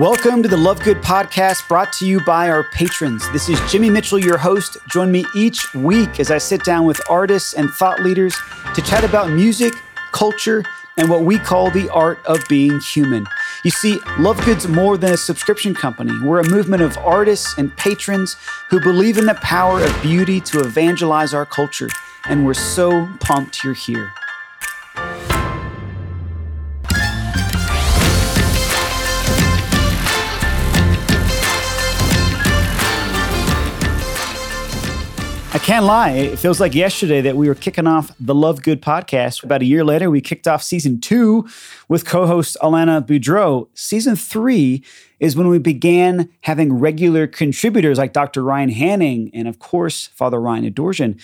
Welcome to the Love Good podcast brought to you by our patrons. This is Jimmy Mitchell, your host. Join me each week as I sit down with artists and thought leaders to chat about music, culture, and what we call the art of being human. You see, Love Good's more than a subscription company. We're a movement of artists and patrons who believe in the power of beauty to evangelize our culture. And we're so pumped you're here. I can't lie. It feels like yesterday that we were kicking off the Love Good podcast. About a year later, we kicked off season two with co host Alana Boudreau. Season three is when we began having regular contributors like Dr. Ryan Hanning and, of course, Father Ryan Adorjan.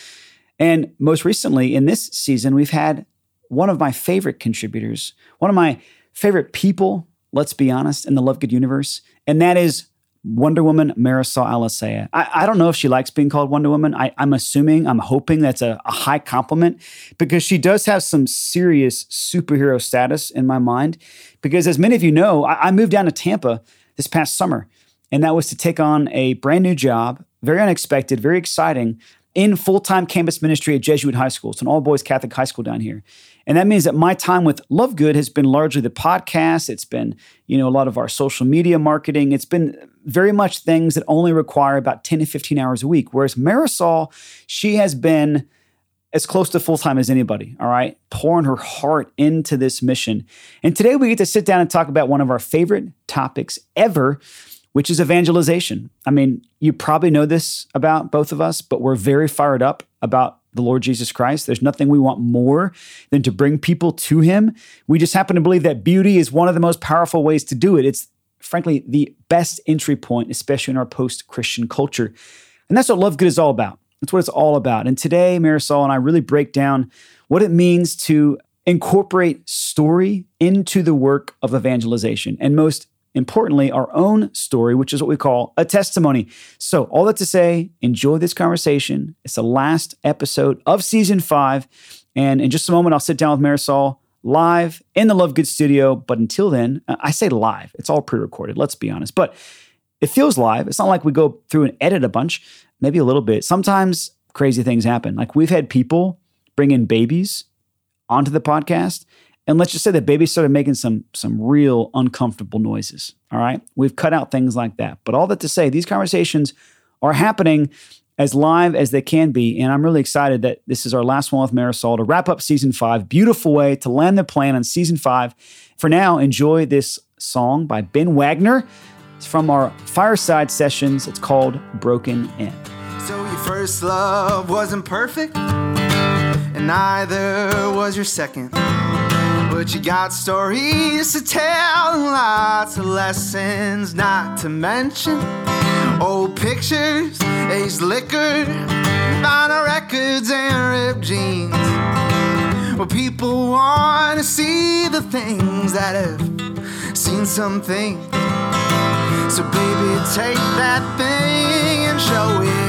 And most recently in this season, we've had one of my favorite contributors, one of my favorite people, let's be honest, in the Love Good universe, and that is Wonder Woman Marisol Alicea. I, I, don't know if she likes being called Wonder Woman. I, am assuming, I'm hoping that's a, a, high compliment because she does have some serious superhero status in my mind. Because as many of you know, I, I moved down to Tampa this past summer, and that was to take on a brand new job, very unexpected, very exciting, in full time campus ministry at Jesuit High School. It's an all boys Catholic high school down here. And that means that my time with Love Good has been largely the podcast. It's been, you know, a lot of our social media marketing. It's been very much things that only require about 10 to 15 hours a week. Whereas Marisol, she has been as close to full time as anybody, all right, pouring her heart into this mission. And today we get to sit down and talk about one of our favorite topics ever, which is evangelization. I mean, you probably know this about both of us, but we're very fired up about the Lord Jesus Christ. There's nothing we want more than to bring people to Him. We just happen to believe that beauty is one of the most powerful ways to do it. It's frankly the best entry point, especially in our post Christian culture. And that's what Love Good is all about. That's what it's all about. And today, Marisol and I really break down what it means to incorporate story into the work of evangelization. And most importantly, our own story, which is what we call a testimony. So, all that to say, enjoy this conversation. It's the last episode of season five. And in just a moment, I'll sit down with Marisol live in the Love Good studio. But until then, I say live, it's all pre recorded, let's be honest. But it feels live. It's not like we go through and edit a bunch, maybe a little bit. Sometimes crazy things happen. Like we've had people bring in babies onto the podcast and let's just say that baby started making some some real uncomfortable noises. All right. We've cut out things like that. But all that to say, these conversations are happening as live as they can be. And I'm really excited that this is our last one with Marisol to wrap up season five. Beautiful way to land the plane on season five. For now, enjoy this song by Ben Wagner. It's from our fireside sessions. It's called Broken In. So your first love wasn't perfect, and neither was your second. But you got stories to tell, and lots of lessons not to mention. Old pictures, aged liquor, vinyl records, and ripped jeans. Well, people want to see the things that have seen something. So, baby, take that thing and show it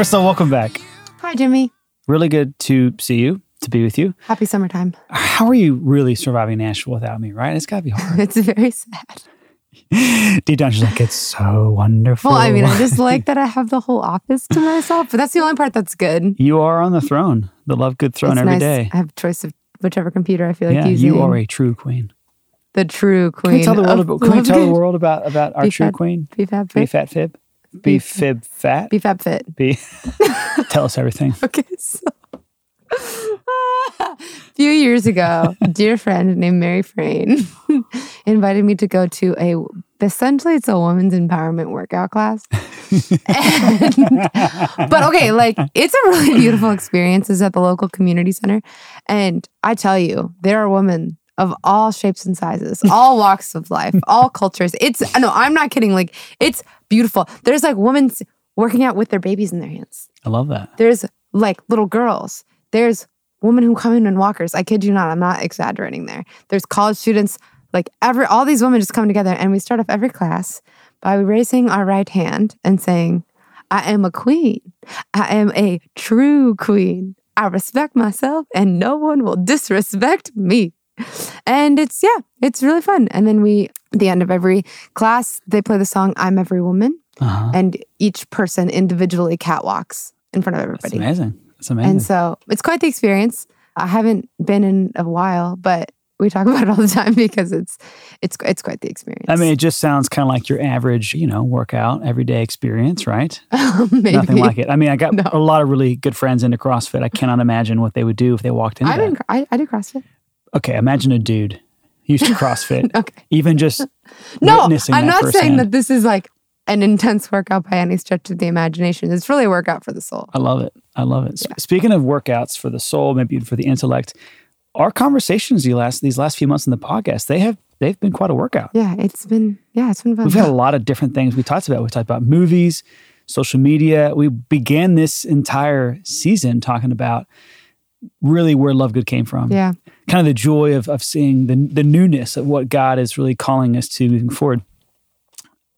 Marisol, welcome back. Hi, Jimmy. Really good to see you, to be with you. Happy summertime. How are you really surviving Nashville without me, right? It's got to be hard. it's very sad. Deep down, she's like, it's so wonderful. Well, I mean, I just like that I have the whole office to myself, but that's the only part that's good. You are on the throne, the love good throne it's every nice. day. I have choice of whichever computer I feel like yeah, using. You are a true queen. The true queen. Can we tell the world, about, can we tell the world about, about our true queen? Be fab fit. Be fat fib. Be fib fat. Be fab fit. Be. Tell us everything. Okay, so a few years ago, a dear friend named Mary Frayne invited me to go to a essentially it's a women's empowerment workout class. and, but okay, like it's a really beautiful experience. It's at the local community center. And I tell you, there are women of all shapes and sizes, all walks of life, all cultures. It's no, I'm not kidding. Like it's beautiful. There's like women working out with their babies in their hands. I love that. There's like little girls. There's women who come in in walkers. I kid you not. I'm not exaggerating there. There's college students. Like every all these women just come together, and we start off every class by raising our right hand and saying, "I am a queen. I am a true queen. I respect myself, and no one will disrespect me." And it's yeah, it's really fun. And then we, at the end of every class, they play the song "I'm Every Woman." Uh-huh. and each person individually catwalks in front of That's everybody. amazing. That's amazing. And so it's quite the experience. I haven't been in a while, but we talk about it all the time because it's it's it's quite the experience. I mean, it just sounds kind of like your average, you know, workout, everyday experience, right? maybe Nothing like it. I mean, I got No. a lot of really good friends into CrossFit. I cannot imagine what they would do if they walked into I, that. I I do CrossFit. Okay, imagine a dude used to CrossFit, Okay. even just No, I'm not saying that this is like an intense workout by any stretch of the imagination. It's really a workout for the soul. I love it. I love it. Sp- Speaking of workouts for the soul, maybe even for the intellect, our conversations these last these last few months in the podcast, they have they've been quite a workout. Yeah, it's been yeah, it's been fun. We've had a lot of different things we talked about. We talked about movies, social media. We began this entire season talking about really where Love Good came from. yeah, Kind of the joy of, of seeing the, the newness of what God is really calling us to moving forward.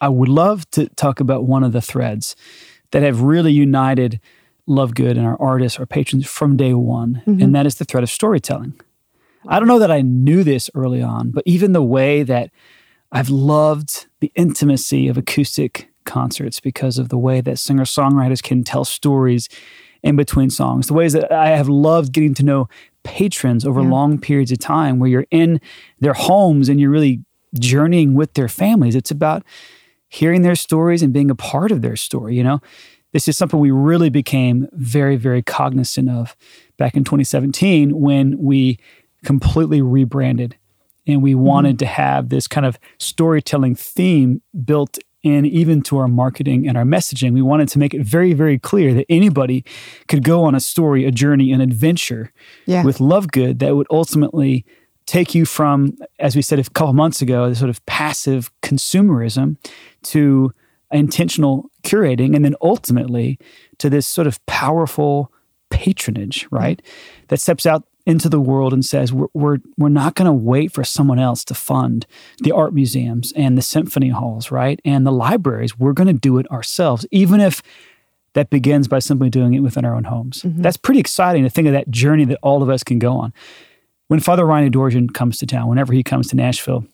I would love to talk about one of the threads that have really united Love Good and our artists, our patrons from day one, mm-hmm. and that is the thread of storytelling. I don't know that I knew this early on, but even the way that I've loved the intimacy of acoustic concerts because of the way that singer songwriters can tell stories in between songs, the ways that I have loved getting to know patrons over Yeah. long periods of time where you're in their homes and you're really journeying with their families. It's about hearing their stories and being a part of their story, you know? This is something we really became very, very cognizant of back in 2017 when we completely rebranded and we mm-hmm. wanted to have this kind of storytelling theme built in even to our marketing and our messaging. We wanted to make it very, very clear that anybody could go on a story, a journey, an adventure yeah, with Love Good that would ultimately take you from, as we said a couple months ago, the sort of passive consumerism to intentional curating, and then ultimately to this sort of powerful patronage, right? Mm-hmm. That steps out into the world and says, we're, we're, we're not going to wait for someone else to fund the art museums and the symphony halls, right? And the libraries. We're going to do it ourselves, even if that begins by simply doing it within our own homes. Mm-hmm. That's pretty exciting to think of that journey that all of us can go on. When Father Ryan Adorjan comes to town, whenever he comes to Nashville,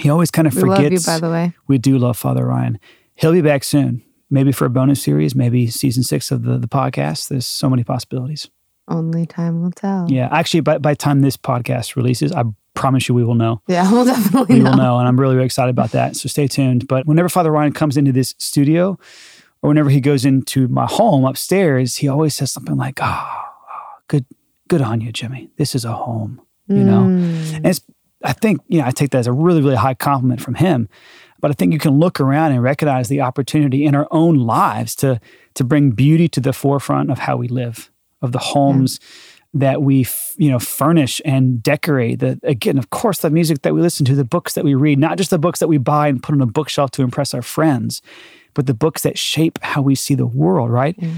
he always kind of we love you forgets. by the way. we do love Father Ryan. He'll be back soon, maybe for a bonus series, maybe season six of the, the podcast. There's so many possibilities. Only time will tell. Yeah, actually, by, by time this podcast releases, I promise you we will know. yeah, we'll definitely We know. will know, and I'm really, really excited about that. So stay tuned. But whenever Father Ryan comes into this studio, or whenever he goes into my home upstairs, he always says something like, "Oh, good, good on you, Jimmy. This is a home." You know, Mm. and it's. I think you know I take that as a really, really high compliment from him. But I think you can look around and recognize the opportunity in our own lives to to bring beauty to the forefront of how we live, of the homes that we f- you know furnish and decorate. The again, of course, the music that we listen to, the books that we read, not just the books that we buy and put on a bookshelf to impress our friends, but the books that shape how we see the world. Right? Mm.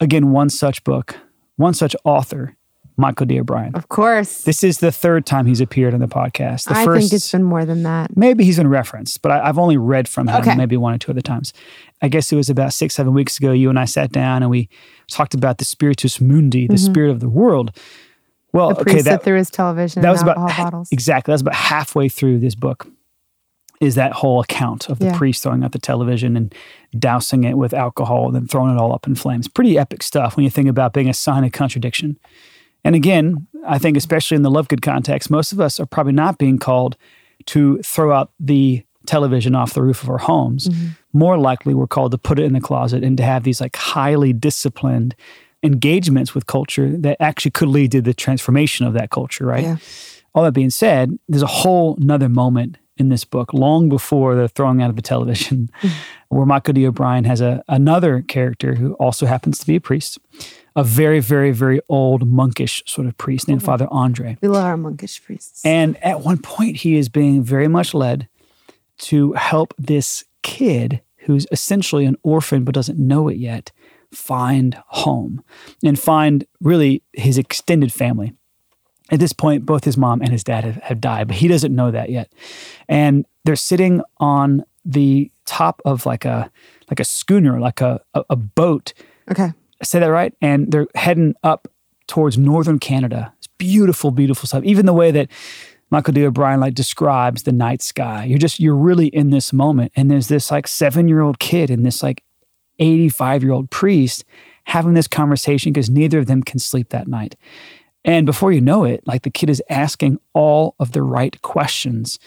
Again, one such book, one such author, Michael D. O'Brien. Of course. This is the third time he's appeared on the podcast. The I first, think it's been more than that. maybe he's been referenced, but I, I've only read from him Okay. maybe one or two other times. I guess it was about six, seven weeks ago. You and I sat down and we talked about the spiritus mundi, the spirit of the world. Well, Mm-hmm. Okay, that, through his television that was about bottles. exactly. That's about halfway through this book. Is that whole account of the Yeah. priest throwing out the television and dousing it with alcohol and then throwing it all up in flames? Pretty epic stuff when you think about being a sign of contradiction. And again, I think especially in the love good context, most of us are probably not being called to throw out the television off the roof of our homes. Mm-hmm. More likely, we're called to put it in the closet and to have these like highly disciplined engagements with culture that actually could lead to the transformation of that culture, right? Yeah. All that being said, there's a whole nother moment in this book, long before the throwing out of the television, where Michael D. O'Brien has a, another character who also happens to be a priest, a very, very, very old monkish sort of priest named mm-hmm. Father Andre. We love our monkish priests. And at one point, he is being very much led to help this kid who's essentially an orphan but doesn't know it yet find home and find really his extended family. At this point, both his mom and his dad have, have died, but he doesn't know that yet. And they're sitting on the top of like a like a schooner, like a, a, a boat. Okay. I Say that right? And they're heading up towards northern Canada. It's beautiful, beautiful stuff. Even the way that Michael D. O'Brien like describes the night sky. You're just you're really in this moment. And there's this like seven year old kid and this like 85 year old priest having this conversation because neither of them can sleep that night. And before you know it, like the kid is asking all of the right questions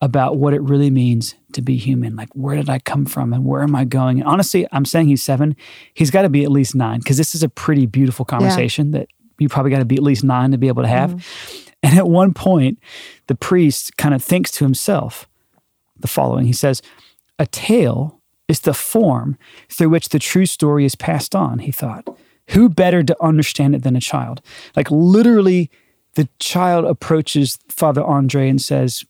about what it really means to be human. Like, where did I come from and where am I going? And honestly, I'm saying he's seven. He's got to be at least nine because this is a pretty beautiful conversation yeah. that you probably got to be at least nine to be able to have. Mm-hmm. And at one point, the priest kind of thinks to himself the following He says, A tale is the form through which the true story is passed on, he thought. Who better to understand it than a child? Like, literally, the child approaches Father Andre and says,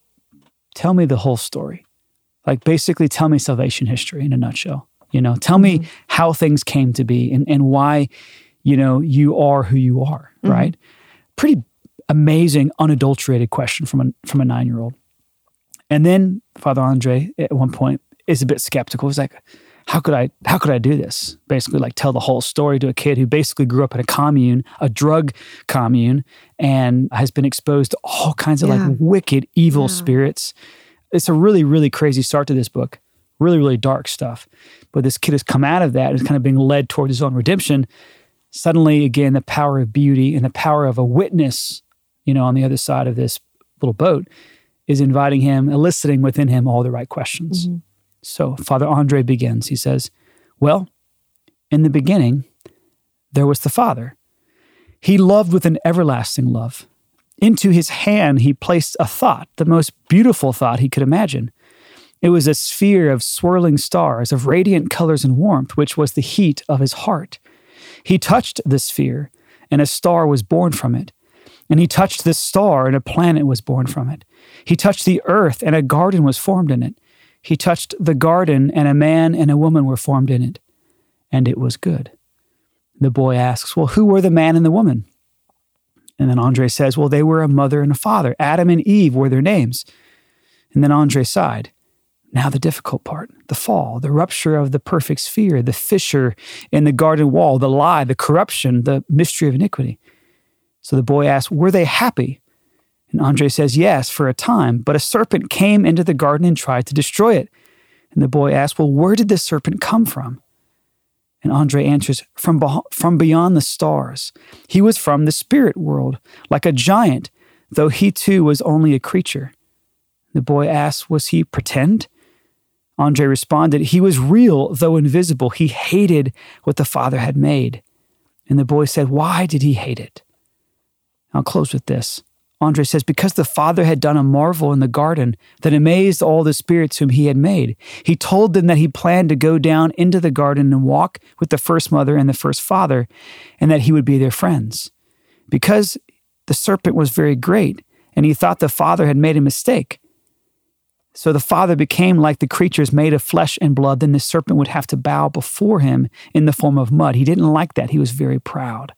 Tell me the whole story. Like, basically, tell me salvation history in a nutshell. You know, tell mm-hmm. me how things came to be and, and why, you know, you are who you are, mm-hmm. right? Pretty amazing, unadulterated question from a, from a nine year old. And then Father Andre, at one point, is a bit skeptical. He's like, how could I how could I do this? Basically, like tell the whole story to a kid who basically grew up in a commune, a drug commune, and has been exposed to all kinds of yeah. like wicked, evil yeah. spirits. It's a really, really crazy start to this book. Really, really dark stuff. But this kid has come out of that and is kind of being led toward his own redemption. Suddenly, again, the power of beauty and the power of a witness, you know, on the other side of this little boat is inviting him, eliciting within him all the right questions. Mm-hmm. So Father Andre begins. He says, Well, in the beginning, there was the Father. He loved with an everlasting love. Into his hand, he placed a thought, the most beautiful thought he could imagine. It was a sphere of swirling stars, of radiant colors and warmth, which was the heat of his heart. He touched the sphere, and a star was born from it. And he touched this star, and a planet was born from it. He touched the earth, and a garden was formed in it. He touched the garden, and a man and a woman were formed in it, and it was good. The boy asks, Well, who were the man and the woman? And then Andre says, Well, they were a mother and a father. Adam and Eve were their names. And then Andre sighed. Now, the difficult part the fall, the rupture of the perfect sphere, the fissure in the garden wall, the lie, the corruption, the mystery of iniquity. So the boy asks, Were they happy? And Andre says, Yes, for a time. But a serpent came into the garden and tried to destroy it. And the boy asks, Well, where did this serpent come from? And Andre answers, from, from beyond the stars. He was from the spirit world, like a giant, though he too was only a creature. The boy asks, Was he pretend? Andre responded, He was real, though invisible. He hated what the Father had made. And the boy said, Why did he hate it? I'll close with this. Andre says, because the Father had done a marvel in the garden that amazed all the spirits whom he had made. He told them that he planned to go down into the garden and walk with the first mother and the first father, and that he would be their friends. Because the serpent was very great, and he thought the Father had made a mistake. So the Father became like the creatures made of flesh and blood, then the serpent would have to bow before him in the form of mud. He didn't like that. He was very proud.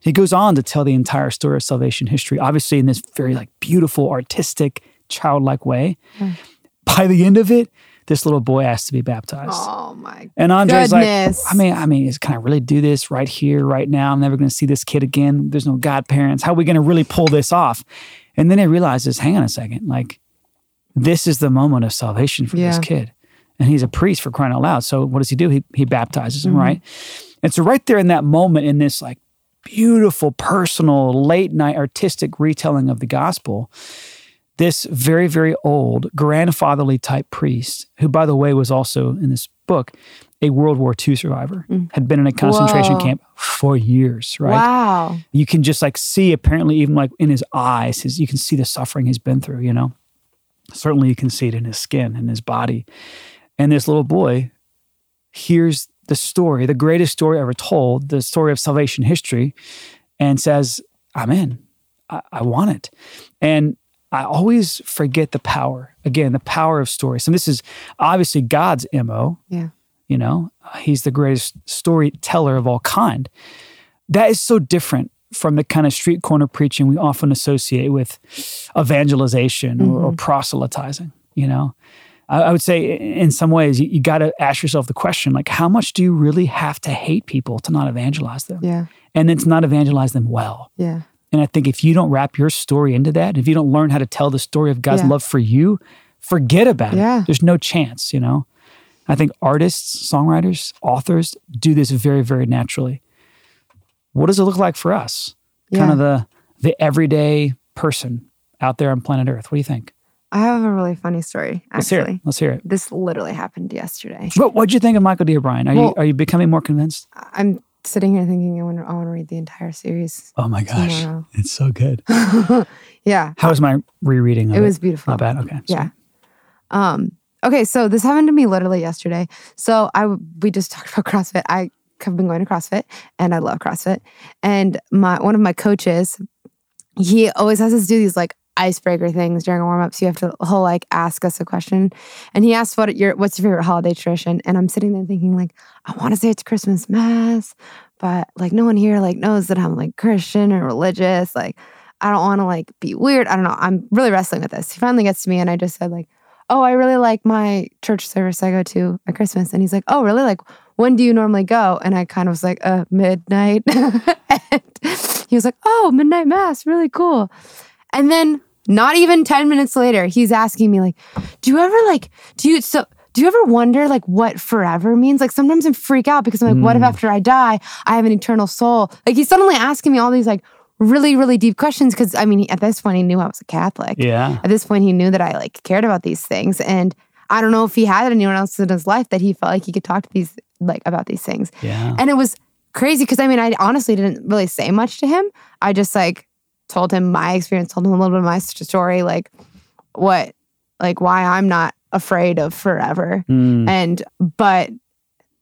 He goes on to tell the entire story of salvation history, obviously in this very like beautiful, artistic, childlike way. Mm. By the end of it, this little boy has to be baptized. Oh my! And Andre's goodness. like, I mean, I mean, is, can I really do this right here, right now? I'm never going to see this kid again. There's no godparents. How are we going to really pull this off? And then he realizes, hang on a second, like this is the moment of salvation for yeah. this kid. And he's a priest for crying out loud. So what does he do? He he baptizes him, mm-hmm. right? And so right there in that moment, in this like beautiful, personal, late night artistic retelling of the gospel, this very, very old grandfatherly type priest, who, by the way, was also in this book a World War II survivor, mm. had been in a concentration Whoa. camp for years, right? Wow. You can just like see, apparently, even like in his eyes, his, you can see the suffering he's been through, you know? Certainly, you can see it in his skin and his body. And this little boy hears the story, the greatest story ever told, the story of salvation history, and says, I'm in. I, I want it. And I always forget the power. Again, the power of stories. And this is obviously God's MO. Yeah. You know, he's the greatest storyteller of all kind. That is so different from the kind of street corner preaching we often associate with evangelization or, or mm-hmm. proselytizing. You know, I, I would say in some ways you, you got to ask yourself the question like, how much do you really have to hate people to not evangelize them? Yeah. And then to not evangelize them well. Yeah. And I think if you don't wrap your story into that, if you don't learn how to tell the story of God's Yeah. love for you, forget about Yeah. it. There's no chance, you know? I think artists, songwriters, authors do this very, very naturally. What does it look like for us? Kind of the the everyday person out there on planet Earth. What do you think? I have a really funny story, Let's hear it. Let's hear it. This literally happened yesterday. What what'd you think of Michael D. O'Brien? Are you are you becoming more convinced? I'm sitting here thinking I want to, I want to read the entire series. Oh my gosh. Tomorrow. It's so good. Yeah. How was my rereading of it? It was beautiful. Not bad. Okay. Yeah. Um, okay, so this happened to me literally yesterday. So I we just talked about CrossFit. I have been going to CrossFit and I love CrossFit. And my one of my coaches, he always has us do these like icebreaker things during a warm ups. So you have to he'll like ask us a question. And he asked what your what's your favorite holiday tradition? And I'm sitting there thinking like, I want to say it's Christmas mass, but like no one here like knows that I'm like Christian or religious. Like I don't want to like be weird. I don't know. I'm really wrestling with this. He finally gets to me and I just said like, "Oh, I really like my church service I go to at Christmas." And he's like, "Oh, really? Like when do you normally go?" And I kind of was like, "Uh, midnight." and he was like, "Oh, midnight mass, really cool." And then not even 10 minutes later, he's asking me like, "Do you ever like do you so do you ever wonder like what forever means? Like sometimes I freak out because I'm like, what if hmm. after I die, I have an eternal soul? Like he's suddenly asking me all these like really, really deep questions because I mean, at this point, he knew I was a Catholic. Yeah. At this point, he knew that I like cared about these things, and I don't know if he had anyone else in his life that he felt like he could talk to these like about these things. Yeah. And it was crazy because I mean, I honestly didn't really say much to him. I just like told him my experience, told him a little bit of my story, like what, like why I'm not afraid of forever. Mm. And, but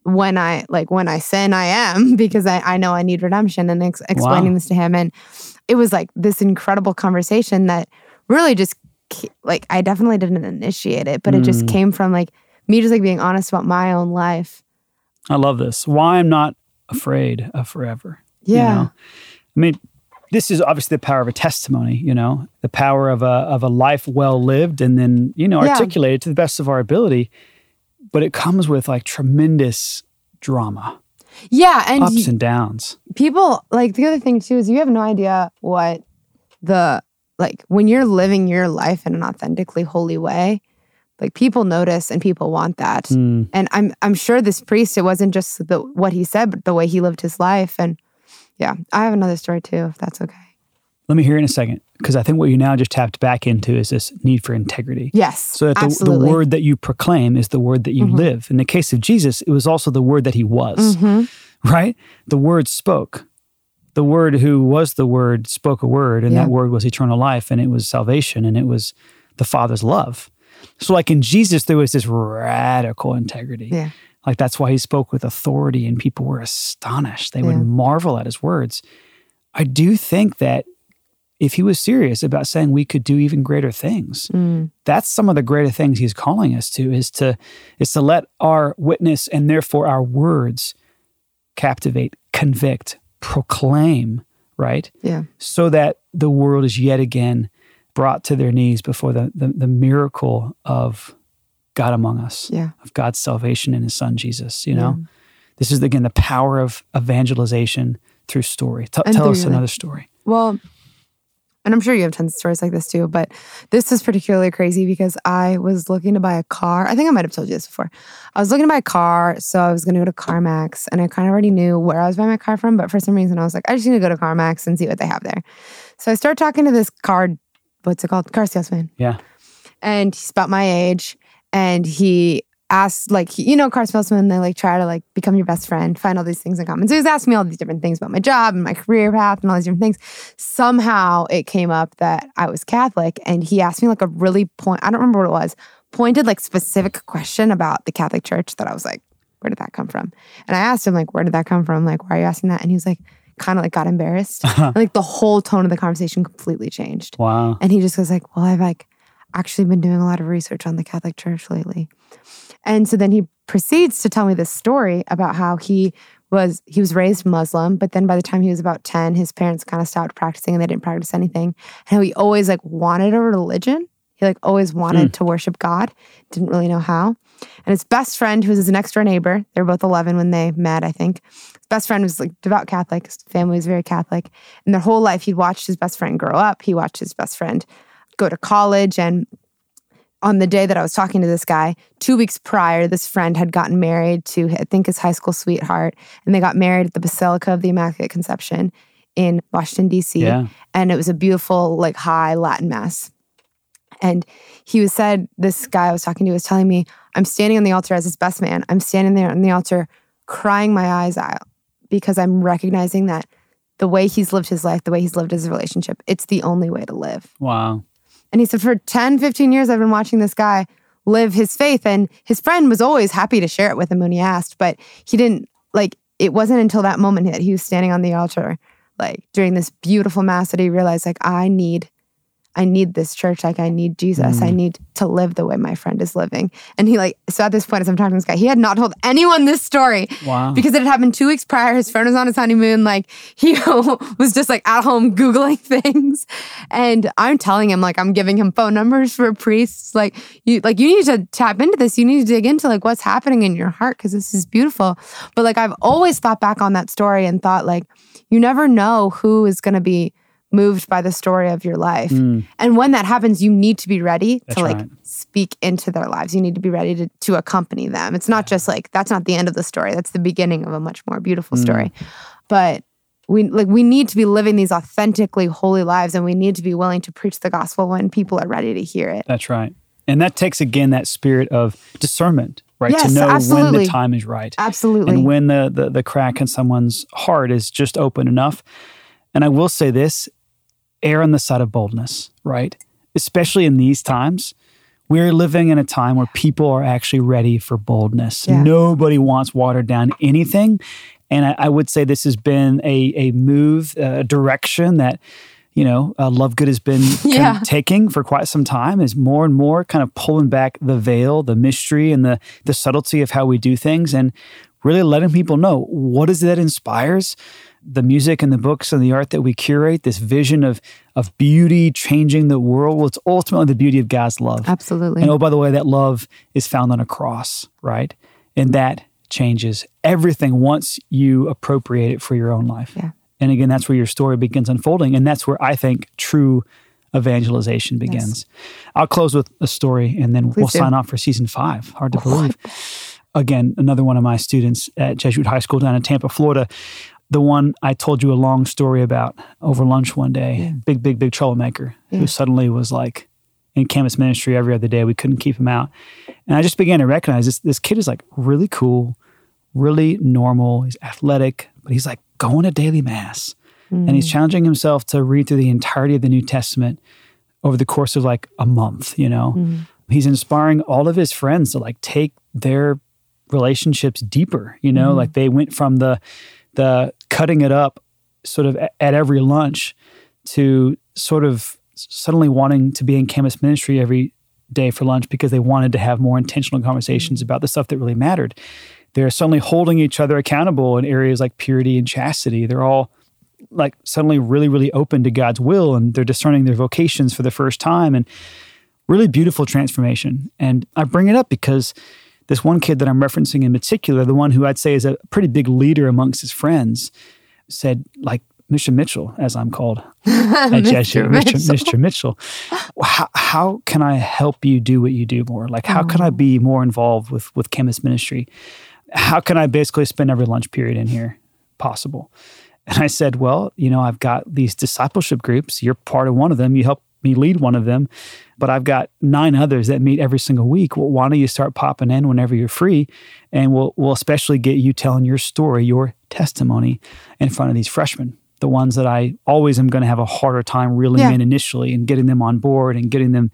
when I, like, when I sin, I am because I, I know I need redemption and ex- explaining Wow. this to him. And it was like this incredible conversation that really just, like, I definitely didn't initiate it, but it just Mm. came from like me just like being honest about my own life. I love this. Why I'm not afraid of forever. you Yeah. know? I mean, this is obviously the power of a testimony, you know, the power of a of a life well lived and then, you know, Yeah. articulated to the best of our ability. But it comes with like tremendous drama, Yeah. And ups and downs. people like the other thing too is you have no idea what the like when you're living your life in an authentically holy way like people notice and people want that Mm. and i'm i'm sure this priest it wasn't just the what he said but the way he lived his life and yeah i have another story too if that's okay Let me hear it in a second because I think what you now just tapped back into is this need for integrity. yes So that the, the word that you proclaim is the word that you Mhm. live. In the case of Jesus, it was also the word that he was, Mhm. right? The word spoke. The word who was the word spoke a word, and Yeah. that word was eternal life, and it was salvation, and it was the Father's love. So, like in Jesus, there was this radical integrity. yeah Like that's why he spoke with authority, and people were astonished. They Yeah. would marvel at his words. I do think that if he was serious about saying we could do even greater things, Mm. that's some of the greater things he's calling us to is to is to let our witness and therefore our words captivate, convict, proclaim, right? yeah So that the world is yet again brought to their knees before the the, the miracle of God among us, yeah of God's salvation in his son Jesus, you know? This is again the power of evangelization through story. T- tell us another story. Well, and I'm sure you have tons of stories like this too, but this is particularly crazy because I was looking to buy a car. I think I might have told you this before. I was looking to buy a car, so I was going to go to CarMax, and I kind of already knew where I was buying my car from, but for some reason I was like, I just need to go to CarMax and see what they have there. So I start talking to this car, what's it called? Car salesman Yeah. and he's about my age and he asked like he- you know car salesmen they like try to like become your best friend find all these things in common. So he was asking me all these different things about my job and my career path and all these different things. Somehow it came up that i was catholic and he asked me like a really point i don't remember what it was pointed like specific question about the catholic church that i was like where did that come from? And i asked him like where did that come from? Like why are you asking that? And he was like kind of like got embarrassed. And, like the whole tone of the conversation completely changed. Wow. and he just was like, "Well, I've like, actually been doing a lot of research on the Catholic Church lately. And so then he proceeds to tell me this story about how he was he was raised Muslim, but then by the time he was about 10, his parents kind of stopped practicing and they didn't practice anything. And how he always like wanted a religion. He like always wanted mm. to worship God, didn't really know how. And his best friend, who was his next door neighbor, they were both 11 when they met, I think. His best friend was like devout Catholic. His family was very Catholic. And their whole life, he'd watched his best friend grow up. He watched his best friend go to college and on the day that I was talking to this guy, two weeks prior, this friend had gotten married to, I think, his high school sweetheart. And they got married at the Basilica of the Immaculate Conception in Washington, D.C. Yeah. And it was a beautiful, like, high Latin Mass. And he was said, this guy I was talking to was telling me, I'm standing on the altar as his best man. I'm standing there on the altar crying my eyes out because I'm recognizing that the way he's lived his life, the way he's lived his relationship, it's the only way to live. Wow. And he said, for 10, 15 years, I've been watching this guy live his faith. And his friend was always happy to share it with him when he asked, but he didn't like it wasn't until that moment that he was standing on the altar, like during this beautiful mass that he realized, like, I need I need this church. Like, I need Jesus. Mm. I need to live the way my friend is living. And he, like, so at this point, as I'm talking to this guy, he had not told anyone this story. Wow. Because it had happened two weeks prior. His friend was on his honeymoon. Like, he was just like at home Googling things. And I'm telling him, like, I'm giving him phone numbers for priests. Like, you, like, you need to tap into this. You need to dig into like what's happening in your heart because this is beautiful. But like, I've always thought back on that story and thought, like, you never know who is going to be moved by the story of your life. Mm. And when that happens, you need to be ready that's to like right. speak into their lives. You need to be ready to, to accompany them. It's not just like that's not the end of the story. That's the beginning of a much more beautiful mm. story. But we like we need to be living these authentically holy lives and we need to be willing to preach the gospel when people are ready to hear it. That's right. And that takes again that spirit of discernment, right? Yes, to know absolutely. when the time is right. Absolutely. And when the, the the crack in someone's heart is just open enough. And I will say this err on the side of boldness, right? Especially in these times. We're living in a time where people are actually ready for boldness. Yeah. Nobody wants watered down anything. And I, I, would say this has been a, a move, a direction that, you know, uh, Love Good has been yeah. taking for quite some time is more and more kind of pulling back the veil, the mystery, and the, the subtlety of how we do things and really letting people know what is it that inspires the music and the books and the art that we curate, this vision of of beauty changing the world. Well, it's ultimately the beauty of God's love. Absolutely. And oh, by the way, that love is found on a cross, right? And that changes everything once you appropriate it for your own life. Yeah. And again, that's where your story begins unfolding. And that's where I think true evangelization begins. Yes. I'll close with a story and then Please we'll do. sign off for season five. Hard to believe. Again, another one of my students at Jesuit High School down in Tampa, Florida the one I told you a long story about over lunch one day, yeah. big, big, big troublemaker yeah. who suddenly was like in campus ministry every other day. We couldn't keep him out. And I just began to recognize this, this kid is like really cool, really normal. He's athletic, but he's like going to daily mass. Mm. And he's mm. challenging himself to read through the entirety of the New Testament over the course of like a month, you know. Mm. He's inspiring all of his friends to like take their relationships deeper, you know, mm. like they went from the the cutting it up sort of at every lunch to sort of suddenly wanting to be in campus ministry every day for lunch because they wanted to have more intentional conversations about the stuff that really mattered. They're suddenly holding each other accountable in areas like purity and chastity. They're all like suddenly really, really open to God's will and they're discerning their vocations for the first time and really beautiful transformation. And I bring it up because this one kid that I'm referencing in particular, the one who I'd say is a pretty big leader amongst his friends, said, like, Mr. Mitchell, as I'm called at Jesuit, Mitchell. Mr. Mitchell, how, how can I help you do what you do more? Like, how can I mm. be more involved with with campus ministry? How can I basically spend every lunch period in here possible? And I said, well, you know, I've got these discipleship groups. You're part of one of them. You help me lead one of them, but I've got nine others that meet every single week. Well, why don't you start popping in whenever you're free? And we'll, we'll especially get you telling your story, your testimony in front of these freshmen, the ones that I always am going to have a harder time reeling yeah. in initially and getting them on board and getting them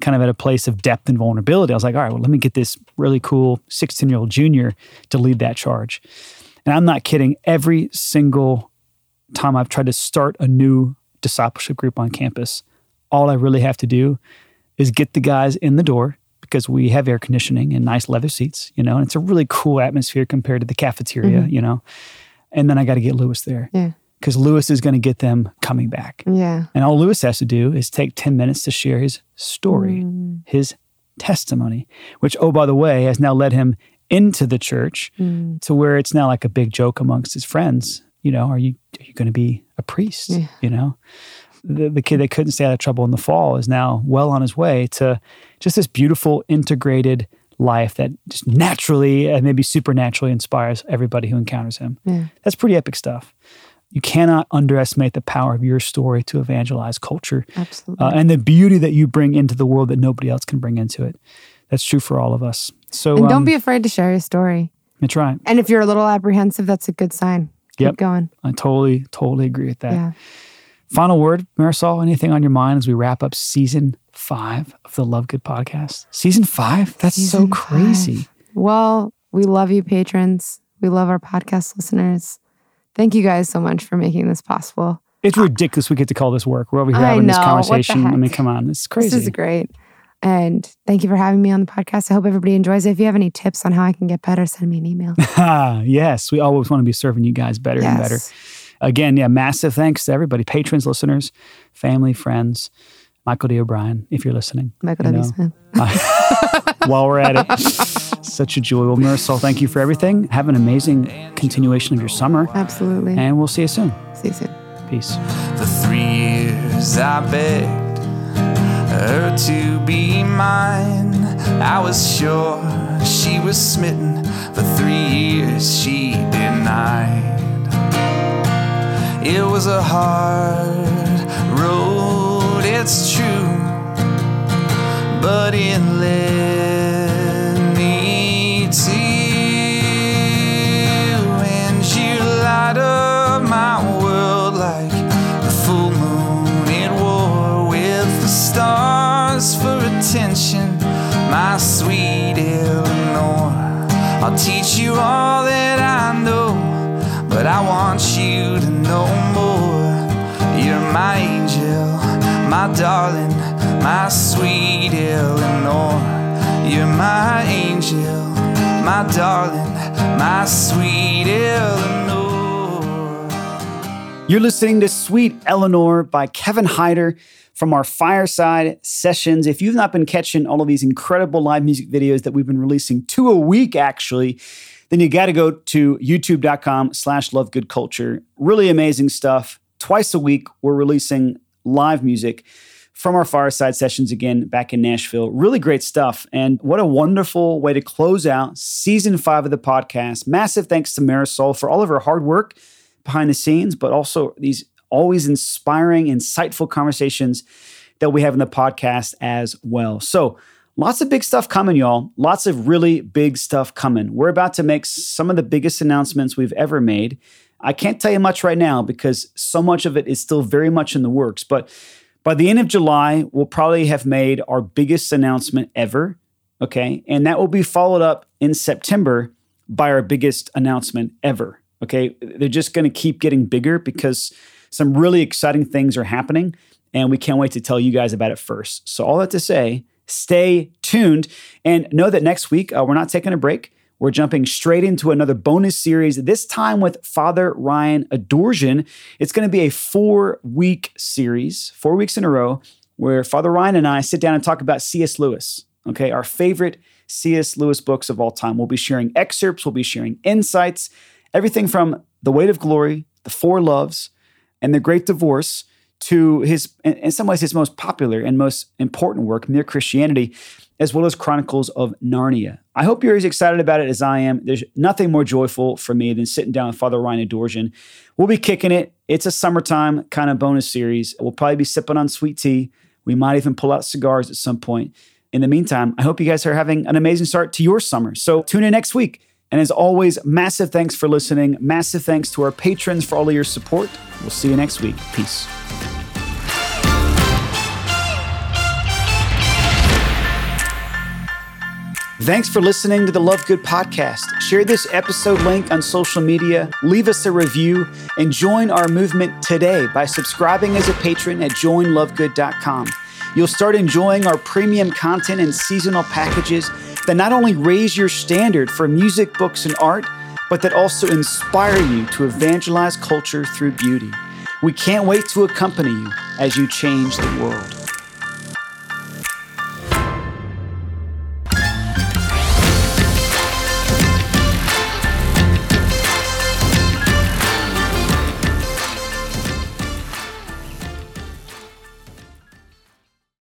kind of at a place of depth and vulnerability. I was like, all right, well, let me get this really cool 16 year old junior to lead that charge. And I'm not kidding. Every single time I've tried to start a new discipleship group on campus, all I really have to do is get the guys in the door because we have air conditioning and nice leather seats, you know, and it's a really cool atmosphere compared to the cafeteria, you know. And then I got to get Lewis there Yeah. because Lewis is going to get them coming back. Yeah. And all Lewis has to do is take 10 minutes to share his story, Mm. his testimony, which, oh, by the way, has now led him into the church Mm. to where it's now like a big joke amongst his friends. You know, are you are you going to be a priest? Yeah. You know, the, the kid that couldn't stay out of trouble in the fall is now well on his way to just this beautiful integrated life that just naturally and maybe supernaturally inspires everybody who encounters him. Yeah. That's pretty epic stuff. You cannot underestimate the power of your story to evangelize culture Absolutely. uh, and the beauty that you bring into the world that nobody else can bring into it. That's true for all of us. So and um, don't be afraid to share your story. That's right. And if you're a little apprehensive, that's a good sign. Keep going. I totally, totally agree with that. Yeah. Final word, Marisol, anything on your mind as we wrap up season five of the Love Good podcast? Season five? That's so crazy. five. Well, we love you, patrons. We love our podcast listeners. Thank you guys so much for making this possible. It's ridiculous we get to call this work. We're over here I having this know. The conversation. I mean, come on. It's crazy. This is great. And thank you for having me on the podcast. I hope everybody enjoys it. If you have any tips on how I can get better, send me an email. Yes, we always want to be serving you guys better and better. Yes. Again, yeah, massive thanks to everybody, patrons, listeners, family, friends, Michael D. O'Brien, if you're listening. Michael you W. know. While we're at it, such a joy. Well, Marisol, thank you for everything. Have an amazing continuation of your summer, Absolutely. and we'll see you soon. See you soon. Peace. For three years I begged her to be mine. I was sure she was smitten. For three years she denied. It was a hard road, it's true, but it led me to you, and you light up my world like the full moon it war with the stars for attention, my sweet Eleanor. I'll teach you all that I know, but I want you to know more. You're my angel, my darling, my sweet Eleanor. You're my angel, my darling, my sweet Eleanor. You're listening to Sweet Eleanor by Kevin Heider from our Fireside Sessions. If you've not been catching all of these incredible live music videos that we've been releasing two a week, actually, then you got to go to youtube.com slash lovegoodculture. Really amazing stuff. Twice a week, we're releasing live music from our Fireside Sessions again back in Nashville. Really great stuff. And what a wonderful way to close out season five of the podcast. Massive thanks to Marisol for all of her hard work behind the scenes, but also these always inspiring, insightful conversations that we have in the podcast as well. So, lots of big stuff coming, y'all. Lots of really big stuff coming. We're about to make some of the biggest announcements we've ever made. I can't tell you much right now because so much of it is still very much in the works, but by the end of July, we'll probably have made our biggest announcement ever. Okay. And that will be followed up in September by our biggest announcement ever. Okay. They're just going to keep getting bigger because some really exciting things are happening. And we can't wait to tell you guys about it first. So, all that to say, stay tuned and know that next week uh, we're not taking a break. We're jumping straight into another bonus series, this time with Father Ryan Adorjan. It's going to be a four week series, four weeks in a row, where Father Ryan and I sit down and talk about C.S. Lewis, okay, our favorite C.S. Lewis books of all time. We'll be sharing excerpts, we'll be sharing insights, everything from The Weight of Glory, The Four Loves, and The Great Divorce to his, in some ways, his most popular and most important work, Mere Christianity, as well as Chronicles of Narnia. I hope you're as excited about it as I am. There's nothing more joyful for me than sitting down with Father Ryan Adorjan. We'll be kicking it. It's a summertime kind of bonus series. We'll probably be sipping on sweet tea. We might even pull out cigars at some point. In the meantime, I hope you guys are having an amazing start to your summer. So tune in next week. And as always, massive thanks for listening. Massive thanks to our patrons for all of your support. We'll see you next week. Peace. Thanks for listening to the Love Good podcast. Share this episode link on social media, leave us a review, and join our movement today by subscribing as a patron at joinlovegood.com. You'll start enjoying our premium content and seasonal packages that not only raise your standard for music, books, and art, but that also inspire you to evangelize culture through beauty. We can't wait to accompany you as you change the world.